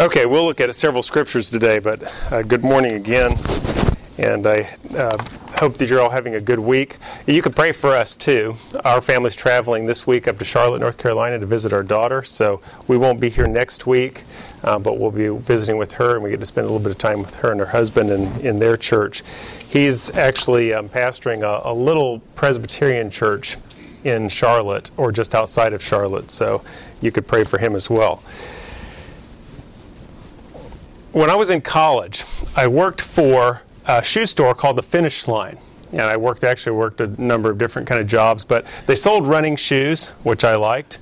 Okay, we'll look at several scriptures today, but uh, good morning again. And I uh, hope that you're all having a good week. You can pray for us too. Our family's traveling this week up to Charlotte, North Carolina to visit our daughter, so we won't be here next week, uh, but we'll be visiting with her, and we get to spend a little bit of time with her and her husband in, in their church. He's actually um, pastoring a, a little Presbyterian church in Charlotte or just outside of Charlotte, so you could pray for him as well when I was in college, I worked for a shoe store called the Finish Line. And I worked actually worked a number of different kind of jobs, but they sold running shoes, which I liked.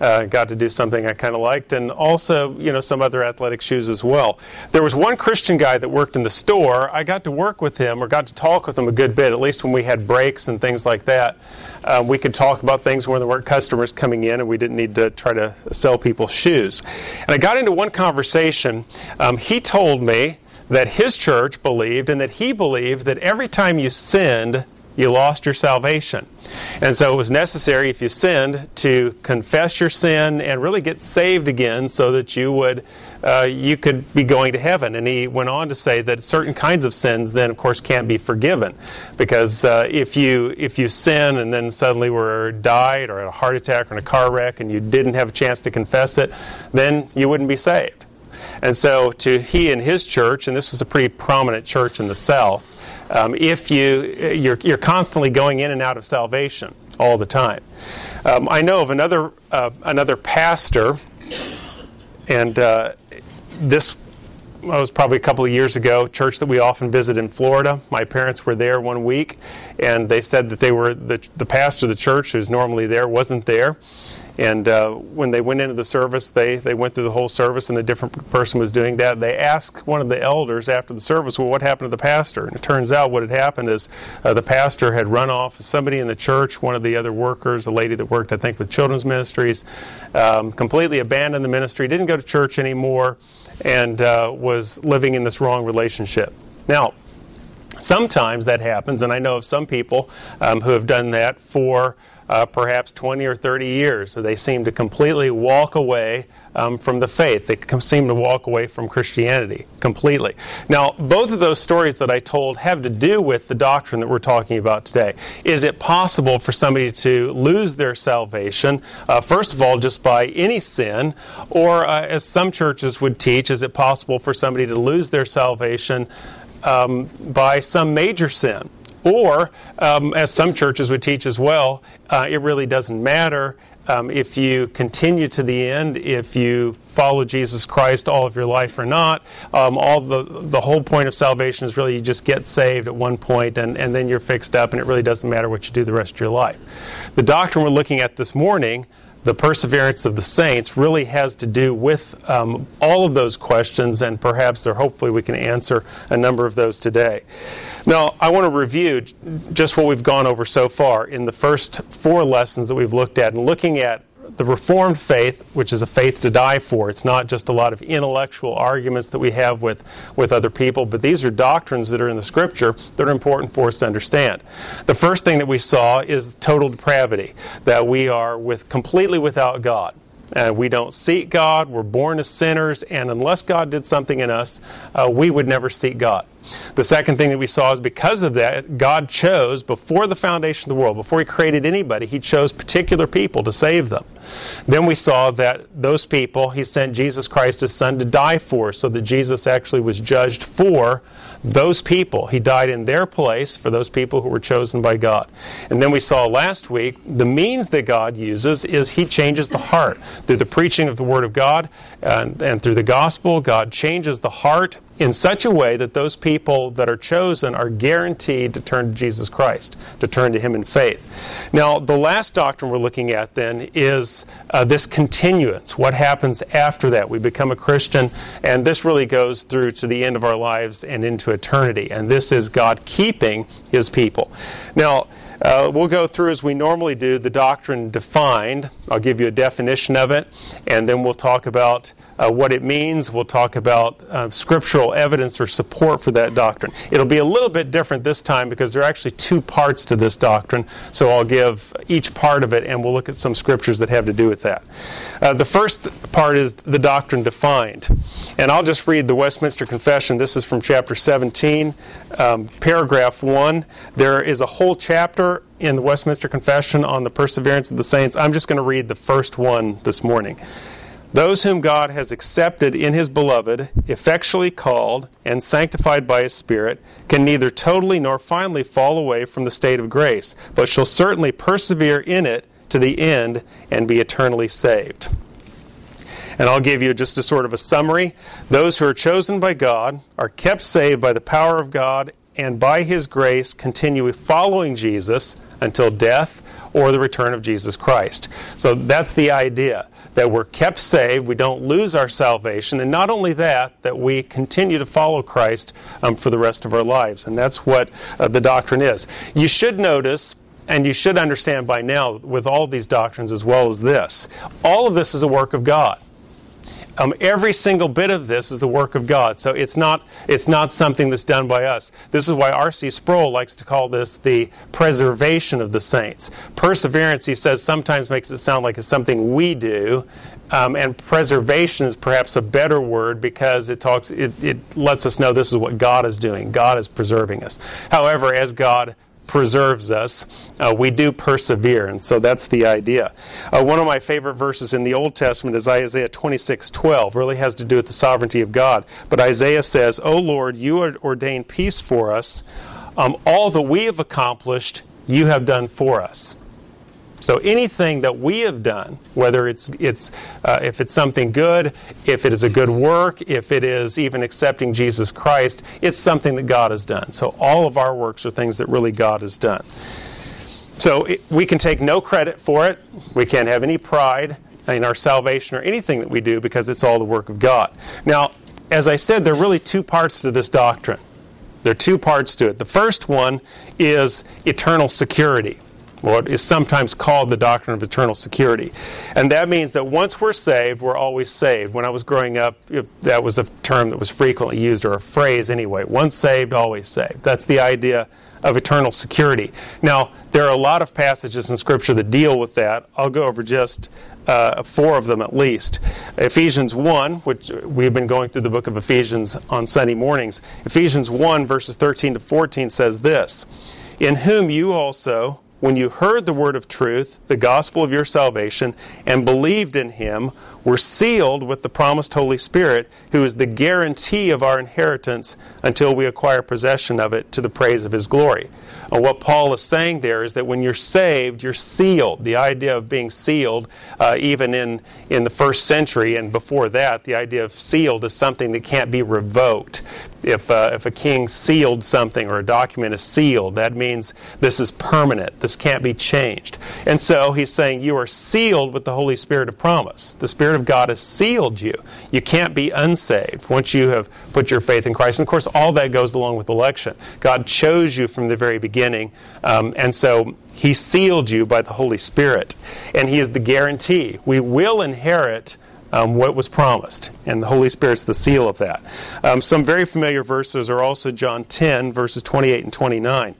Uh, got to do something I kind of liked, and also, you know, some other athletic shoes as well. There was one Christian guy that worked in the store. I got to work with him or got to talk with him a good bit, at least when we had breaks and things like that. Um, we could talk about things when there weren't customers coming in and we didn't need to try to sell people shoes. And I got into one conversation. Um, he told me that his church believed and that he believed that every time you sinned, you lost your salvation. And so it was necessary, if you sinned, to confess your sin and really get saved again so that you would. Uh, you could be going to heaven. And he went on to say that certain kinds of sins then, of course, can't be forgiven, because uh, if you if you sin and then suddenly were died or had a heart attack or in a car wreck and you didn't have a chance to confess it, then you wouldn't be saved. And so, to he and his church, and this was a pretty prominent church in the South, um, if you you're, you're constantly going in and out of salvation all the time. Um, I know of another uh, another pastor, and uh, this was probably a couple of years ago. Church that we often visit in Florida. My parents were there one week, and they said that they were the the pastor of the church who's normally there wasn't there. And uh, when they went into the service, they, they went through the whole service, and a different person was doing that. They asked one of the elders after the service, Well, what happened to the pastor? And it turns out what had happened is uh, the pastor had run off somebody in the church, one of the other workers, a lady that worked, I think, with children's ministries, um, completely abandoned the ministry, didn't go to church anymore, and uh, was living in this wrong relationship. Now, sometimes that happens, and I know of some people um, who have done that for uh, perhaps 20 or 30 years. So they seem to completely walk away um, from the faith. They seem to walk away from Christianity completely. Now, both of those stories that I told have to do with the doctrine that we're talking about today. Is it possible for somebody to lose their salvation, uh, first of all, just by any sin, or uh, as some churches would teach, is it possible for somebody to lose their salvation um, by some major sin? Or, um, as some churches would teach as well, uh, it really doesn't matter um, if you continue to the end, if you follow Jesus Christ all of your life or not. Um, all the the whole point of salvation is really you just get saved at one point and, and then you're fixed up, and it really doesn't matter what you do the rest of your life. The doctrine we're looking at this morning the perseverance of the saints really has to do with um, all of those questions, and perhaps or hopefully we can answer a number of those today. Now, I want to review just what we've gone over so far in the first four lessons that we've looked at, and looking at the Reformed faith, which is a faith to die for. It's not just a lot of intellectual arguments that we have with, with other people, but these are doctrines that are in the Scripture that are important for us to understand. The first thing that we saw is total depravity, that we are with completely without God. Uh, we don't seek God. We're born as sinners, and unless God did something in us, uh, we would never seek God. The second thing that we saw is because of that, God chose, before the foundation of the world, before He created anybody, He chose particular people to save them. Then we saw that those people, He sent Jesus Christ, His Son, to die for, so that Jesus actually was judged for those people. He died in their place for those people who were chosen by God. And then we saw last week the means that God uses is He changes the heart. Through the preaching of the Word of God and, and through the gospel, God changes the heart in such a way that those people that are chosen are guaranteed to turn to Jesus Christ, to turn to Him in faith. Now, the last doctrine we're looking at then is uh, this continuance. What happens after that? We become a Christian, and this really goes through to the end of our lives and into eternity. And this is God keeping His people. Now, Uh, we'll go through as we normally do the doctrine defined. I'll give you a definition of it, and then we'll talk about uh, what it means. We'll talk about uh, scriptural evidence or support for that doctrine. It'll be a little bit different this time because there are actually two parts to this doctrine. So I'll give each part of it and we'll look at some scriptures that have to do with that. Uh, the first part is the doctrine defined. And I'll just read the Westminster Confession. This is from chapter 17, um, paragraph 1. There is a whole chapter in the Westminster Confession on the perseverance of the saints. I'm just going to read the first one this morning. Those whom God has accepted in His beloved, effectually called, and sanctified by His Spirit, can neither totally nor finally fall away from the state of grace, but shall certainly persevere in it to the end and be eternally saved. And I'll give you just a sort of a summary. Those who are chosen by God are kept saved by the power of God and by His grace continue following Jesus until death or the return of Jesus Christ. So that's the idea that we're kept saved, we don't lose our salvation, and not only that, that we continue to follow Christ um, for the rest of our lives. And that's what uh, the doctrine is. You should notice and you should understand by now with all these doctrines as well as this all of this is a work of god um, every single bit of this is the work of God. So it's not, it's not something that's done by us. This is why R.C. Sproul likes to call this the preservation of the saints. Perseverance, he says, sometimes makes it sound like it's something we do. Um, and preservation is perhaps a better word because it talks it, it lets us know this is what God is doing. God is preserving us. However, as God preserves us, uh, we do persevere. And so that's the idea. Uh, one of my favorite verses in the Old Testament is Isaiah 26 12. Really has to do with the sovereignty of God. But Isaiah says, O Lord, you ordained peace for us. Um, all that we have accomplished, you have done for us. So anything that we have done, whether it's it's uh, if it's something good, if it is a good work, if it is even accepting Jesus Christ, it's something that God has done. So all of our works are things that really God has done. So it, we can take no credit for it. We can't have any pride in our salvation or anything that we do because it's all the work of God. Now, as I said, there are really two parts to this doctrine. There are two parts to it. The first one is eternal security what is sometimes called the doctrine of eternal security. And that means that once we're saved, we're always saved. When I was growing up, that was a term that was frequently used, or a phrase anyway. Once saved, always saved. That's the idea of eternal security. Now, there are a lot of passages in Scripture that deal with that. I'll go over just uh, four of them at least. Ephesians 1, which we've been going through the book of Ephesians on Sunday mornings. Ephesians 1, verses 13 to 14 says this In whom you also when you heard the word of truth, the gospel of your salvation, and believed in him, were sealed with the promised Holy Spirit, who is the guarantee of our inheritance until we acquire possession of it to the praise of his glory. And what Paul is saying there is that when you're saved, you're sealed. The idea of being sealed, uh, even in, in the first century and before that, the idea of sealed is something that can't be revoked if, uh, if a king sealed something or a document is sealed, that means this is permanent. This can't be changed. And so he's saying you are sealed with the Holy Spirit of promise. The Spirit of God has sealed you. You can't be unsaved once you have put your faith in Christ. And of course, all that goes along with election. God chose you from the very beginning. Um, and so he sealed you by the Holy Spirit. And he is the guarantee. We will inherit um, what was promised. And the Holy Spirit's the seal of that. Um, some very familiar verses are also John 10, verses 28 and 29.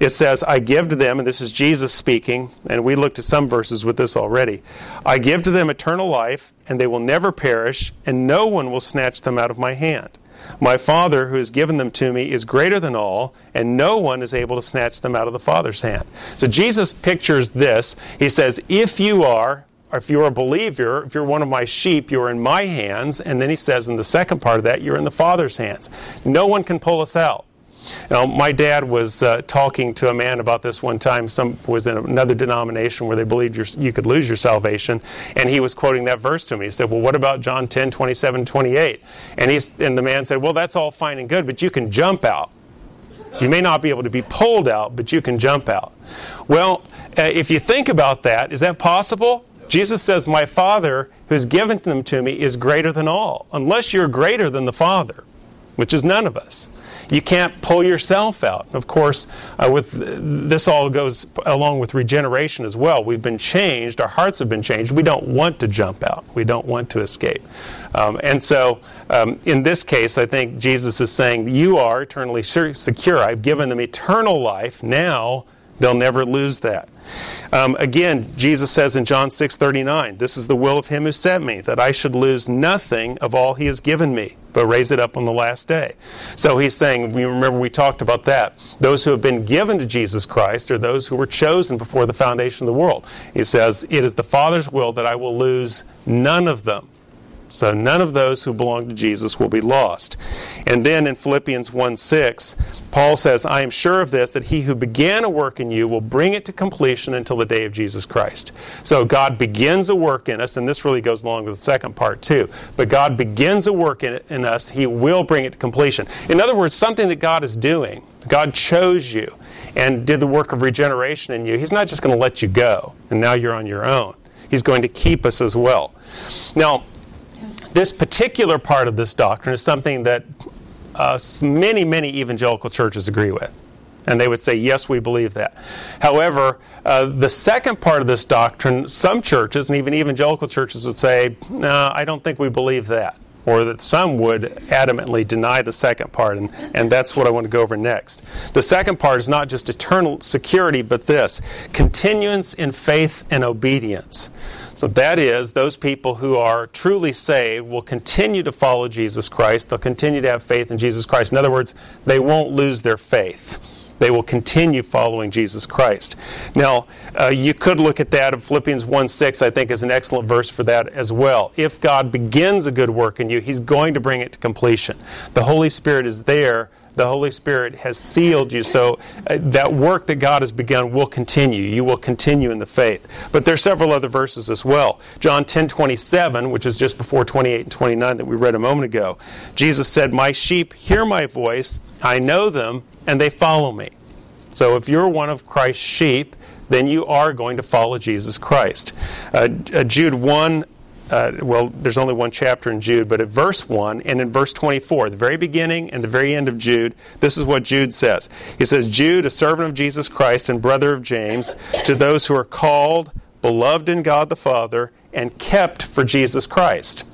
It says, I give to them, and this is Jesus speaking, and we looked at some verses with this already. I give to them eternal life, and they will never perish, and no one will snatch them out of my hand. My Father, who has given them to me, is greater than all, and no one is able to snatch them out of the Father's hand. So Jesus pictures this. He says, If you are if you're a believer, if you're one of my sheep, you're in my hands. And then he says in the second part of that, you're in the Father's hands. No one can pull us out. Now, my dad was uh, talking to a man about this one time. Some was in another denomination where they believed you could lose your salvation, and he was quoting that verse to me. He said, "Well, what about John 10, 27, 28?" And he's and the man said, "Well, that's all fine and good, but you can jump out. You may not be able to be pulled out, but you can jump out." Well, uh, if you think about that, is that possible? Jesus says, My Father who's given them to me is greater than all. Unless you're greater than the Father, which is none of us. You can't pull yourself out. Of course, uh, with this all goes along with regeneration as well. We've been changed. Our hearts have been changed. We don't want to jump out. We don't want to escape. Um, and so, um, in this case, I think Jesus is saying, "You are eternally secure. I've given them eternal life. Now they'll never lose that." Um, again, Jesus says in John 6:39, "This is the will of him who sent me, that I should lose nothing of all he has given me, but raise it up on the last day." So he's saying, you remember we talked about that. Those who have been given to Jesus Christ are those who were chosen before the foundation of the world. He says, "It is the Father's will that I will lose none of them." So none of those who belong to Jesus will be lost. And then in Philippians 1 6, Paul says, I am sure of this, that he who began a work in you will bring it to completion until the day of Jesus Christ. So God begins a work in us, and this really goes along with the second part too. But God begins a work in, in us, he will bring it to completion. In other words, something that God is doing. God chose you and did the work of regeneration in you. He's not just going to let you go, and now you're on your own. He's going to keep us as well. Now, this particular part of this doctrine is something that uh, many, many evangelical churches agree with. And they would say, yes, we believe that. However, uh, the second part of this doctrine, some churches, and even evangelical churches, would say, no, I don't think we believe that. Or that some would adamantly deny the second part, and, and that's what I want to go over next. The second part is not just eternal security, but this continuance in faith and obedience. So that is, those people who are truly saved will continue to follow Jesus Christ. They'll continue to have faith in Jesus Christ. In other words, they won't lose their faith. They will continue following Jesus Christ. Now, uh, you could look at that of Philippians 1 6, I think, is an excellent verse for that as well. If God begins a good work in you, He's going to bring it to completion. The Holy Spirit is there the Holy Spirit has sealed you. So uh, that work that God has begun will continue. You will continue in the faith. But there are several other verses as well. John 10 27, which is just before 28 and 29 that we read a moment ago. Jesus said, My sheep hear my voice, I know them, and they follow me. So if you're one of Christ's sheep, then you are going to follow Jesus Christ. Uh, uh Jude 1 uh, well, there's only one chapter in Jude, but at verse 1 and in verse 24, the very beginning and the very end of Jude, this is what Jude says. He says, Jude, a servant of Jesus Christ and brother of James, to those who are called, beloved in God the Father, and kept for Jesus Christ.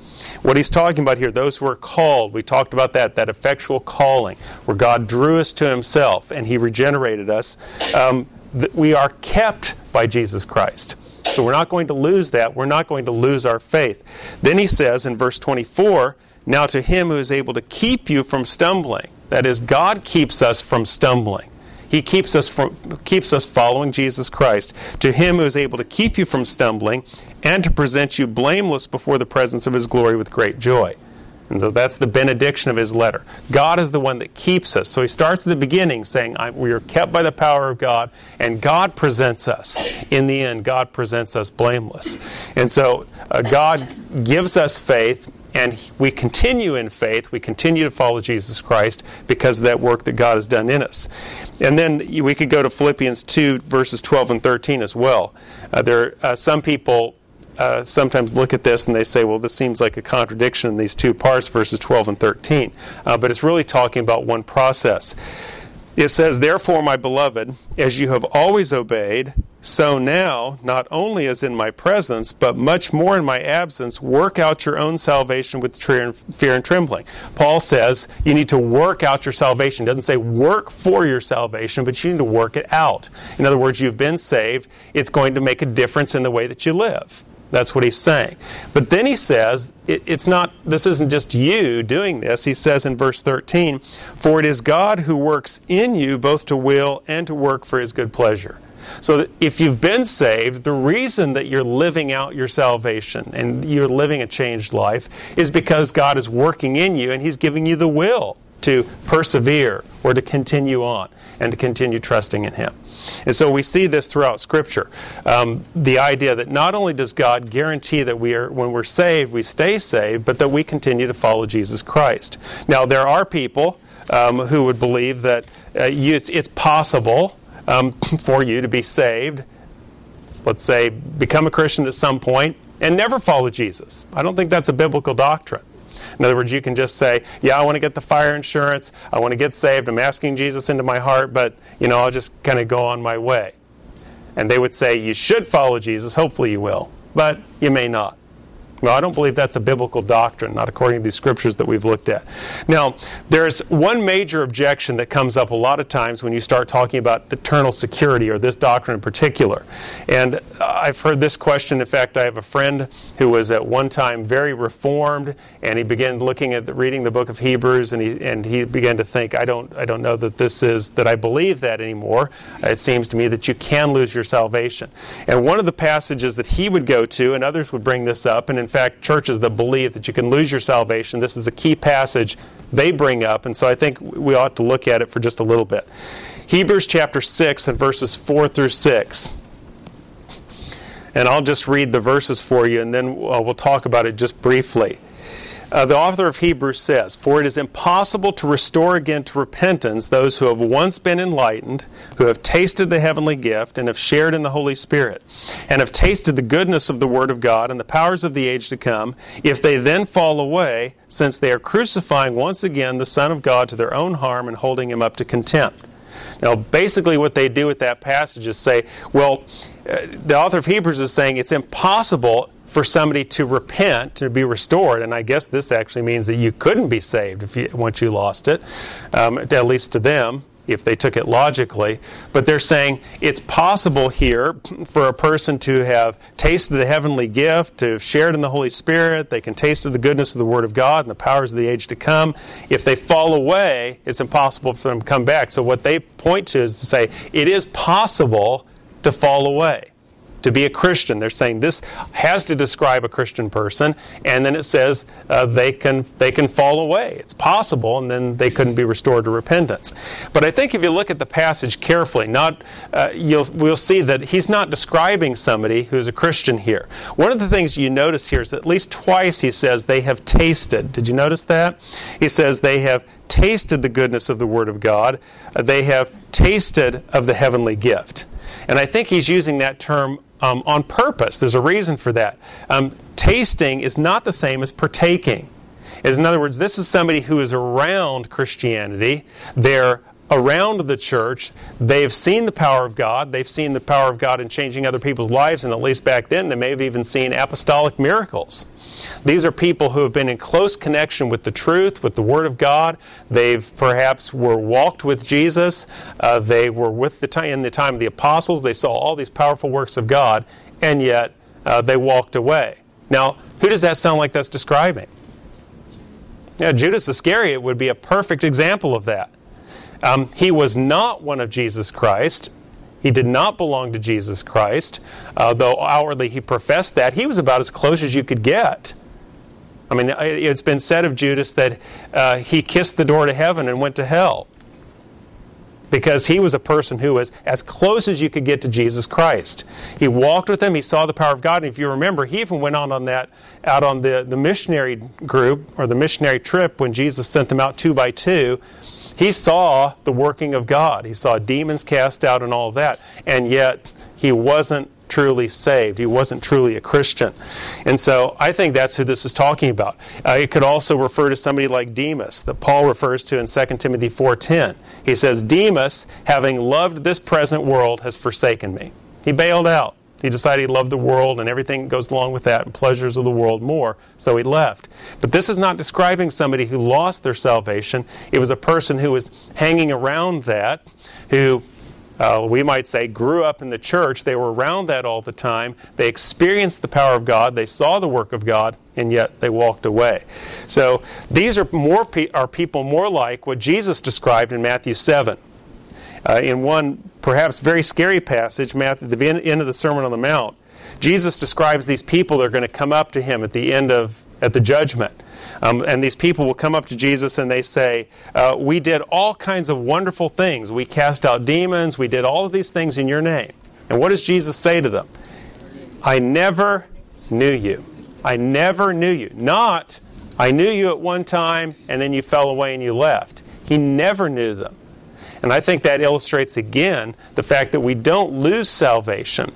What he's talking about here, those who are called, we talked about that, that effectual calling, where God drew us to himself and he regenerated us. Um, we are kept by Jesus Christ. So we're not going to lose that. We're not going to lose our faith. Then he says in verse 24, Now to him who is able to keep you from stumbling, that is, God keeps us from stumbling. He keeps us from keeps us following Jesus Christ. To him who is able to keep you from stumbling and to present you blameless before the presence of his glory with great joy. And so that's the benediction of his letter. God is the one that keeps us. So he starts at the beginning saying, We are kept by the power of God, and God presents us. In the end, God presents us blameless. And so uh, God gives us faith, and we continue in faith. We continue to follow Jesus Christ because of that work that God has done in us. And then we could go to Philippians 2, verses 12 and 13 as well. Uh, there are uh, some people uh, sometimes look at this and they say, well, this seems like a contradiction in these two parts, verses 12 and 13. Uh, but it's really talking about one process. It says, Therefore, my beloved, as you have always obeyed, so now, not only as in my presence, but much more in my absence, work out your own salvation with fear and trembling. Paul says you need to work out your salvation. He doesn't say work for your salvation, but you need to work it out. In other words, you've been saved. It's going to make a difference in the way that you live. That's what he's saying. But then he says, it, it's not, this isn't just you doing this. He says in verse 13, For it is God who works in you both to will and to work for his good pleasure. So if you've been saved, the reason that you're living out your salvation and you're living a changed life is because God is working in you and he's giving you the will to persevere or to continue on and to continue trusting in him. And so we see this throughout Scripture. Um, the idea that not only does God guarantee that we are, when we're saved, we stay saved, but that we continue to follow Jesus Christ. Now, there are people um, who would believe that uh, you, it's, it's, possible um, for you to be saved, let's say, become a Christian at some point, and never follow Jesus. I don't think that's a biblical doctrine. In other words, you can just say, Yeah, I want to get the fire insurance. I want to get saved. I'm asking Jesus into my heart, but, you know, I'll just kind of go on my way. And they would say, You should follow Jesus. Hopefully you will. But you may not. Well, I don't believe that's a biblical doctrine, not according to these scriptures that we've looked at. Now, there's one major objection that comes up a lot of times when you start talking about eternal security or this doctrine in particular. And I've heard this question. In fact, I have a friend who was at one time very reformed, and he began looking at the, reading the book of Hebrews, and he and he began to think, I don't I don't know that this is that I believe that anymore. It seems to me that you can lose your salvation. And one of the passages that he would go to, and others would bring this up, and in fact, churches that believe that you can lose your salvation, this is a key passage they bring up, and so I think we ought to look at it for just a little bit. Hebrews chapter 6 and verses 4 through 6. And I'll just read the verses for you, and then uh, we'll talk about it just briefly. Uh, the author of Hebrews says, For it is impossible to restore again to repentance those who have once been enlightened, who have tasted the heavenly gift, and have shared in the Holy Spirit, and have tasted the goodness of the Word of God and the powers of the age to come, if they then fall away, since they are crucifying once again the Son of God to their own harm and holding him up to contempt. Now, basically, what they do with that passage is say, well, uh, the author of Hebrews is saying it's impossible for somebody to repent to be restored. And i guess this actually means that you couldn't be saved if you, once you lost it um, at least to them if they took it logically. But they're saying it's possible here for a person to have tasted the heavenly gift to have shared in the holy spirit. They can taste of the goodness of the word of god and the powers of the age to come. If they fall away it's impossible for them to come back. So what they point to is to say it is possible to fall away to be a Christian. They're saying this has to describe a Christian person, and then it says uh, they can they can fall away. It's possible, and then they couldn't be restored to repentance. But I think if you look at the passage carefully, not uh, you'll we'll see that he's not describing somebody who's a Christian here. One of the things you notice here is that at least twice he says they have tasted. Did you notice that? He says they have tasted the goodness of the Word of God. They have tasted of the heavenly gift. And I think he's using that term um, on purpose. There's a reason for that. Um, tasting is not the same as partaking. In other words, this is somebody who is around Christianity. They're around the church. They've seen the power of God. They've seen the power of God in changing other people's lives, and at least back then, they may have even seen apostolic miracles. These are people who have been in close connection with the truth, with the Word of God. They've perhaps were walked with Jesus. Uh, they were with the time in the time of the apostles. They saw all these powerful works of God, and yet uh, they walked away. Now, who does that sound like that's describing? Yeah, Judas Iscariot would be a perfect example of that. Um, he was not one of Jesus Christ. He did not belong to Jesus Christ, uh, though outwardly he professed that. He was about as close as you could get. I mean, it's been said of Judas that uh, he kissed the door to heaven and went to hell because he was a person who was as close as you could get to Jesus Christ. He walked with him, he saw the power of God, and if you remember, he even went on on that out on the, the missionary group or the missionary trip when Jesus sent them out two by two he saw the working of God. He saw demons cast out and all of that. And yet, he wasn't truly saved. He wasn't truly a Christian. And so I think that's who this is talking about. Uh, it could also refer to somebody like Demas that Paul refers to in 2 Timothy 4:10. He says, "Demas, having loved this present world, has forsaken me." He bailed out. He decided he loved the world and everything goes along with that and pleasures of the world more, so he left. But this is not describing somebody who lost their salvation. It was a person who was hanging around that, who uh, we might say grew up in the church. They were around that all the time. They experienced the power of God. They saw the work of God, and yet they walked away. So these are more pe- are people more like what Jesus described in Matthew seven. Uh, in one perhaps very scary passage, Matthew, at the end of the Sermon on the Mount, Jesus describes these people that are going to come up to him at the end of at the judgment. Um, and these people will come up to Jesus and they say, uh, We did all kinds of wonderful things. We cast out demons. We did all of these things in your name. And what does Jesus say to them? I never knew you. I never knew you. Not, I knew you at one time and then you fell away and you left. He never knew them. And I think that illustrates again the fact that we don't lose salvation.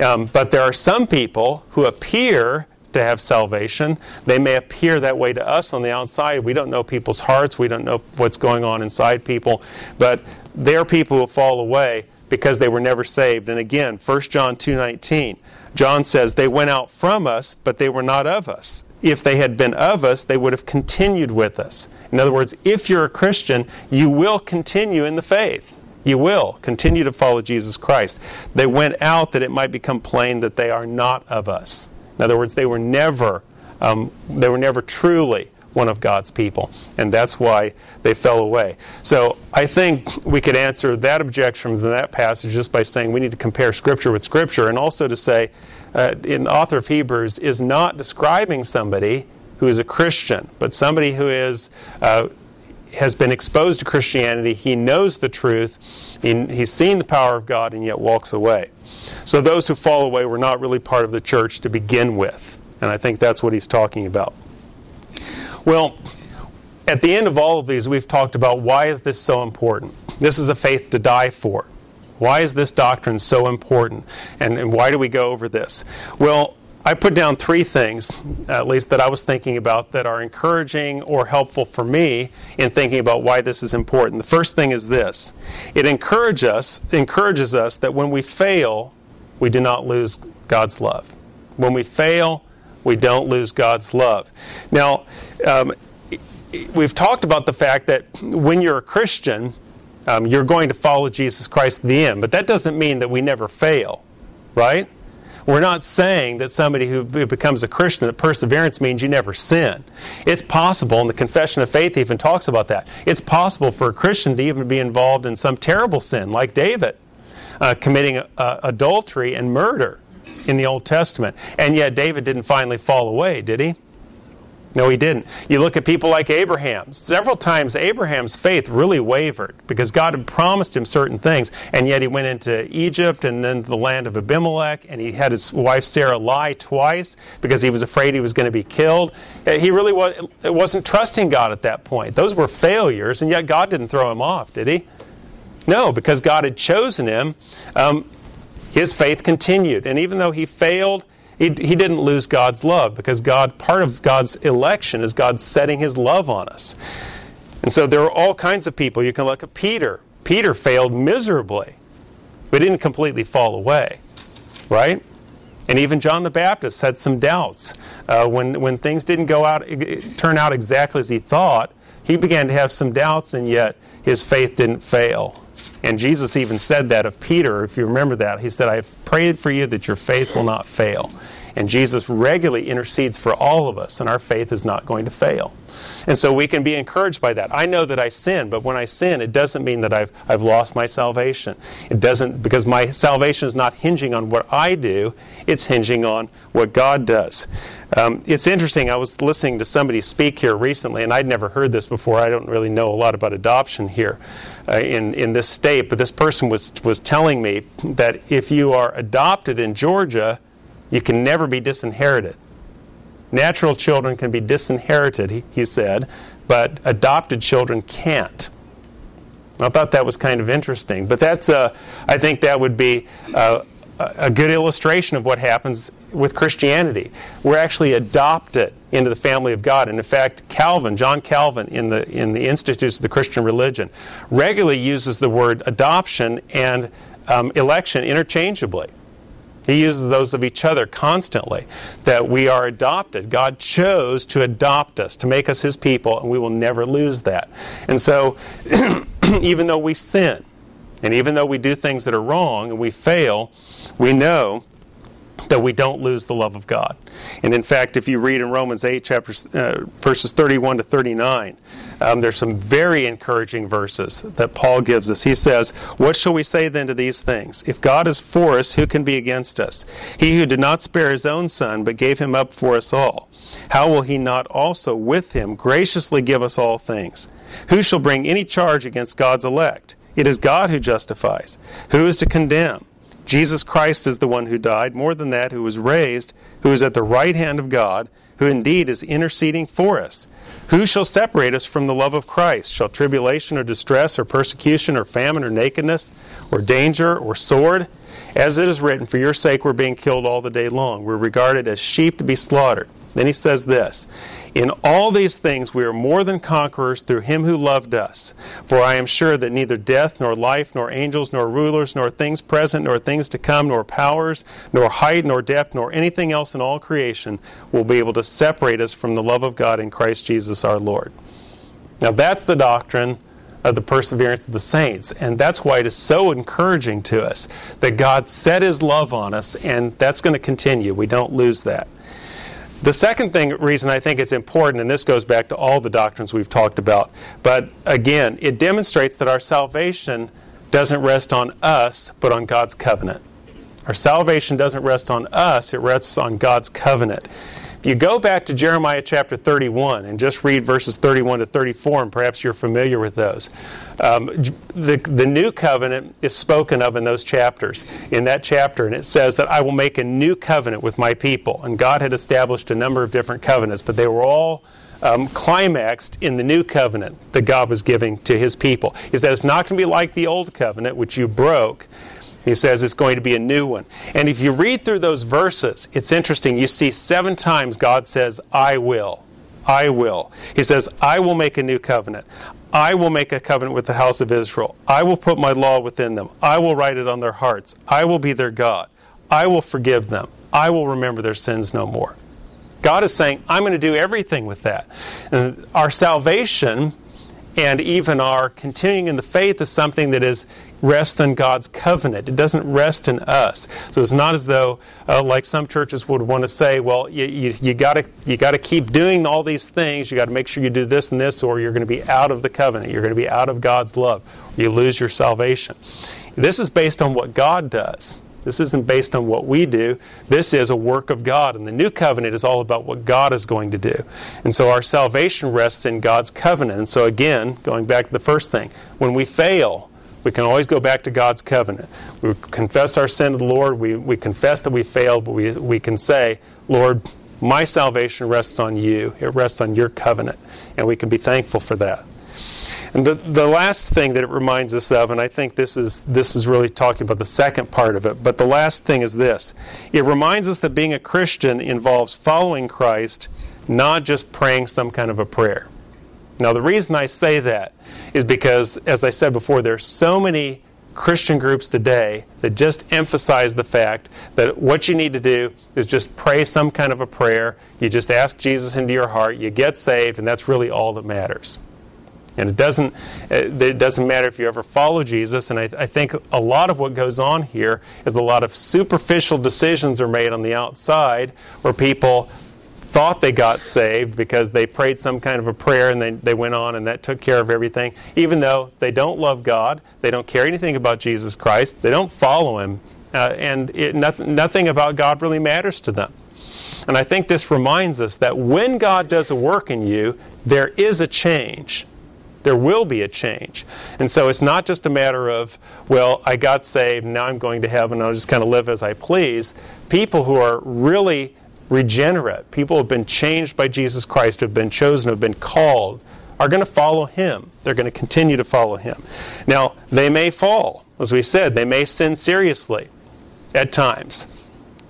Um, but there are some people who appear to have salvation. They may appear that way to us on the outside. We don't know people's hearts. We don't know what's going on inside people. But they're people who fall away because they were never saved. And again, 1 John 2:19. John says they went out from us, but they were not of us. If they had been of us, they would have continued with us. In other words, if you're a Christian, you will continue in the faith. You will continue to follow Jesus Christ. They went out that it might become plain that they are not of us. In other words, they were never, um, they were never truly one of God's people, and that's why they fell away. So I think we could answer that objection from that passage just by saying we need to compare Scripture with Scripture, and also to say, uh, in the author of Hebrews is not describing somebody who is a Christian, but somebody who is uh, has been exposed to Christianity. He knows the truth. He, he's seen the power of God, and yet walks away. So those who fall away were not really part of the church to begin with, and I think that's what he's talking about. Well, at the end of all of these, we've talked about why is this so important? This is a faith to die for. Why is this doctrine so important? And, and why do we go over this? Well, I put down three things, at least that I was thinking about, that are encouraging or helpful for me in thinking about why this is important. The first thing is this it us, encourages us that when we fail, we do not lose God's love. When we fail, we don't lose God's love. Now, um, we've talked about the fact that when you're a Christian, um, you're going to follow Jesus Christ to the end, but that doesn't mean that we never fail, right? We're not saying that somebody who becomes a Christian, that perseverance means you never sin. It's possible, and the Confession of Faith even talks about that. It's possible for a Christian to even be involved in some terrible sin, like David, uh, committing uh, adultery and murder in the Old Testament. And yet David didn't finally fall away, did he? No, he didn't. You look at people like Abraham. Several times Abraham's faith really wavered because God had promised him certain things, and yet he went into Egypt and then the land of Abimelech, and he had his wife Sarah lie twice because he was afraid he was going to be killed. Uh, he really was, wasn't trusting God at that point. Those were failures, and yet God didn't throw him off, did he? No, because God had chosen him. Um, his faith continued. And even though he failed, he, he didn't lose God's love because God, part of God's election is God setting his love on us. And so there are all kinds of people. You can look at Peter. Peter failed miserably, but didn't completely fall away, right? And even John the Baptist had some doubts. Uh, when, when things didn't go out, turn out exactly as he thought, he began to have some doubts, and yet his faith didn't fail. And Jesus even said that of Peter, if you remember that. He said, I have prayed for you that your faith will not fail. And Jesus regularly intercedes for all of us, and our faith is not going to fail. And so we can be encouraged by that. I know that I sin, but when I sin, it doesn't mean that I've, I've lost my salvation. It doesn't, because my salvation is not hinging on what I do, it's hinging on what God does. Um, it's interesting, I was listening to somebody speak here recently, and I'd never heard this before. I don't really know a lot about adoption here uh, in, in this state, but this person was, was telling me that if you are adopted in Georgia, you can never be disinherited. Natural children can be disinherited, he, he said, but adopted children can't. I thought that was kind of interesting, but that's a, uh, I think that would be a, a good illustration of what happens with Christianity. We're actually adopted into the family of God. And in fact, Calvin, John Calvin, in the, in the Institutes of the Christian Religion, regularly uses the word adoption and um, election interchangeably. He uses those of each other constantly. That we are adopted. God chose to adopt us, to make us His people, and we will never lose that. And so, even though we sin, and even though we do things that are wrong and we fail, we know that we don't lose the love of God. And in fact, if you read in Romans 8, chapters, uh, verses 31 to 39, um, there's some very encouraging verses that Paul gives us. He says, What shall we say then to these things? If God is for us, who can be against us? He who did not spare his own son, but gave him up for us all, how will he not also with him graciously give us all things? Who shall bring any charge against God's elect? It is God who justifies. Who is to condemn? Jesus Christ is the one who died, more than that, who was raised, who is at the right hand of God, who indeed is interceding for us. Who shall separate us from the love of Christ? Shall tribulation or distress or persecution or famine or nakedness or danger or sword? As it is written, For your sake we're being killed all the day long. We're regarded as sheep to be slaughtered. Then he says this In all these things we are more than conquerors through him who loved us. For I am sure that neither death, nor life, nor angels, nor rulers, nor things present, nor things to come, nor powers, nor height, nor depth, nor anything else in all creation will be able to separate us from the love of God in Christ Jesus our Lord. Now that's the doctrine of the perseverance of the saints. And that's why it is so encouraging to us that God set his love on us, and that's going to continue. We don't lose that. The second thing, reason I think it's important, and this goes back to all the doctrines we've talked about, but again, it demonstrates that our salvation doesn't rest on us, but on God's covenant. Our salvation doesn't rest on us, it rests on God's covenant. If you go back to Jeremiah chapter 31 and just read verses 31 to 34, and perhaps you're familiar with those, um, the, the new covenant is spoken of in those chapters, in that chapter, and it says that I will make a new covenant with my people. And God had established a number of different covenants, but they were all um, climaxed in the new covenant that God was giving to his people. Is that it's not going to be like the old covenant, which you broke, he says it's going to be a new one. And if you read through those verses, it's interesting. You see seven times God says, I will. I will. He says, I will make a new covenant. I will make a covenant with the house of Israel. I will put my law within them. I will write it on their hearts. I will be their God. I will forgive them. I will remember their sins no more. God is saying, I'm going to do everything with that. And our salvation and even our continuing in the faith is something that is rests on God's covenant. It doesn't rest in us. So it's not as though, uh, like some churches would want to say, well, you, you, you got to you got to keep doing all these things. You got to make sure you do this and this, or you're going to be out of the covenant. You're going to be out of God's love. You lose your salvation. This is based on what God does. This isn't based on what we do. This is a work of God. And the new covenant is all about what God is going to do. And so our salvation rests in God's covenant. And so, again, going back to the first thing, when we fail, we can always go back to God's covenant. We confess our sin to the Lord. We, we confess that we failed, but we, we can say, Lord, my salvation rests on you. It rests on your covenant. And we can be thankful for that. And the, the last thing that it reminds us of, and I think this is, this is really talking about the second part of it, but the last thing is this it reminds us that being a Christian involves following Christ, not just praying some kind of a prayer. Now, the reason I say that is because, as I said before, there are so many Christian groups today that just emphasize the fact that what you need to do is just pray some kind of a prayer. You just ask Jesus into your heart, you get saved, and that's really all that matters. And it doesn't, it doesn't matter if you ever follow Jesus. And I, I, think a lot of what goes on here is a lot of superficial decisions are made on the outside where people thought they got saved because they prayed some kind of a prayer and they, they went on and that took care of everything, even though they don't love God, they don't care anything about Jesus Christ, they don't follow Him, uh, and it, nothing, nothing about God really matters to them. And I think this reminds us that when God does a work in you, there is a change. There will be a change. And so it's not just a matter of, well, I got saved, now I'm going to heaven, I'll just kind of live as I please. People who are really regenerate, people who have been changed by Jesus Christ, who have been chosen, who have been called, are going to follow Him. They're going to continue to follow Him. Now, they may fall. As we said, they may sin seriously at times.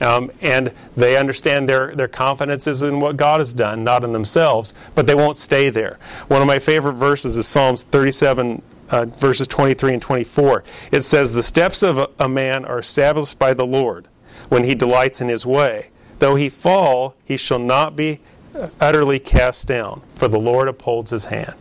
Um, and they understand their, their confidence is in what God has done, not in themselves, but they won't stay there. One of my favorite verses is Psalms 37, uh, verses 23 and 24. It says, The steps of a, a man are established by the Lord when he delights in his way. Though he fall, he shall not be utterly cast down, for the Lord upholds his hand.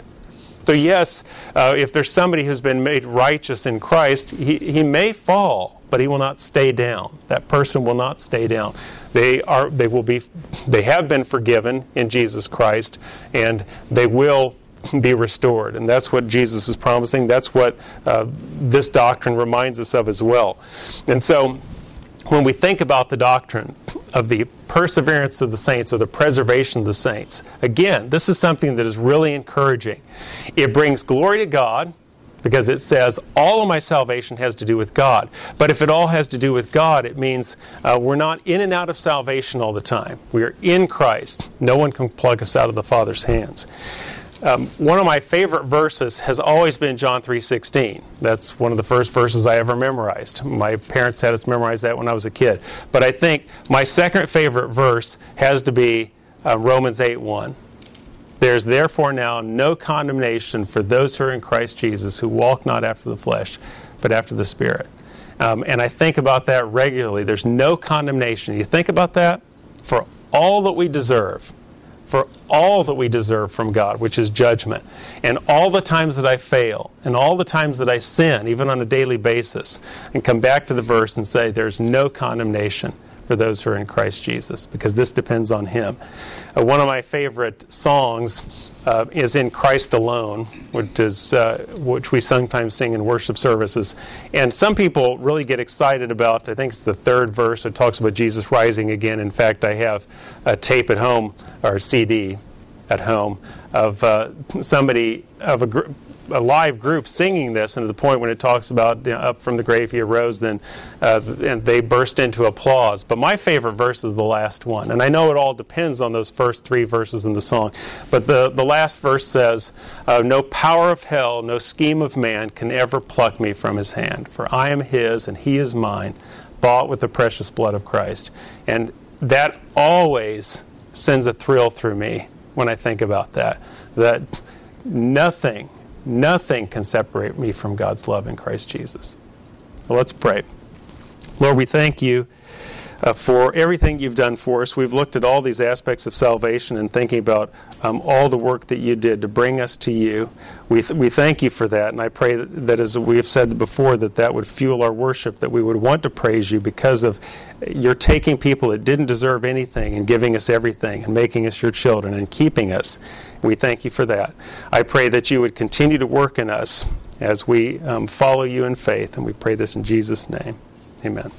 So, yes, uh, if there's somebody who's been made righteous in Christ, he, he may fall, but he will not stay down. That person will not stay down. They are they will be they have been forgiven in Jesus Christ, and they will be restored. And that's what Jesus is promising. That's what uh, this doctrine reminds us of as well. And so when we think about the doctrine of the perseverance of the saints or the preservation of the saints, again, this is something that is really encouraging. It brings glory to God because it says all of my salvation has to do with God. But if it all has to do with God, it means uh, we're not in and out of salvation all the time. We are in Christ. No one can plug us out of the Father's hands. Um, one of my favorite verses has always been John 3:16. That's one of the first verses I ever memorized. My parents had us memorize that when I was a kid. But I think my second favorite verse has to be uh, Romans 8:1. There's therefore now no condemnation for those who are in Christ Jesus, who walk not after the flesh, but after the Spirit. Um, and I think about that regularly. There's no condemnation. You think about that? For all that we deserve, for all that we deserve from God, which is judgment, and all the times that I fail, and all the times that I sin, even on a daily basis, and come back to the verse and say, There's no condemnation for those who are in Christ Jesus, because this depends on Him. Uh, one of my favorite songs uh, is in Christ Alone, which is uh, which we sometimes sing in worship services. And some people really get excited about. I think it's the third verse. It talks about Jesus rising again. In fact, I have a tape at home or CD at home of uh, somebody of a group a live group singing this, and to the point when it talks about you know, up from the grave he arose, then uh, and they burst into applause. But my favorite verse is the last one, and I know it all depends on those first three verses in the song. But the the last verse says, uh, "No power of hell, no scheme of man can ever pluck me from His hand, for I am His and He is mine, bought with the precious blood of Christ." And that always sends a thrill through me when I think about that. That nothing Nothing can separate me from God's love in Christ Jesus. Well, let's pray. Lord, we thank you uh, for everything you've done for us. We've looked at all these aspects of salvation and thinking about um, all the work that you did to bring us to you. We, th- we thank you for that, and I pray that, that, as we have said before, that that would fuel our worship, that we would want to praise you because of you're taking people that didn't deserve anything and giving us everything and making us your children and keeping us. We thank you for that. I pray that you would continue to work in us as we um, follow you in faith. And we pray this in Jesus' name. Amen.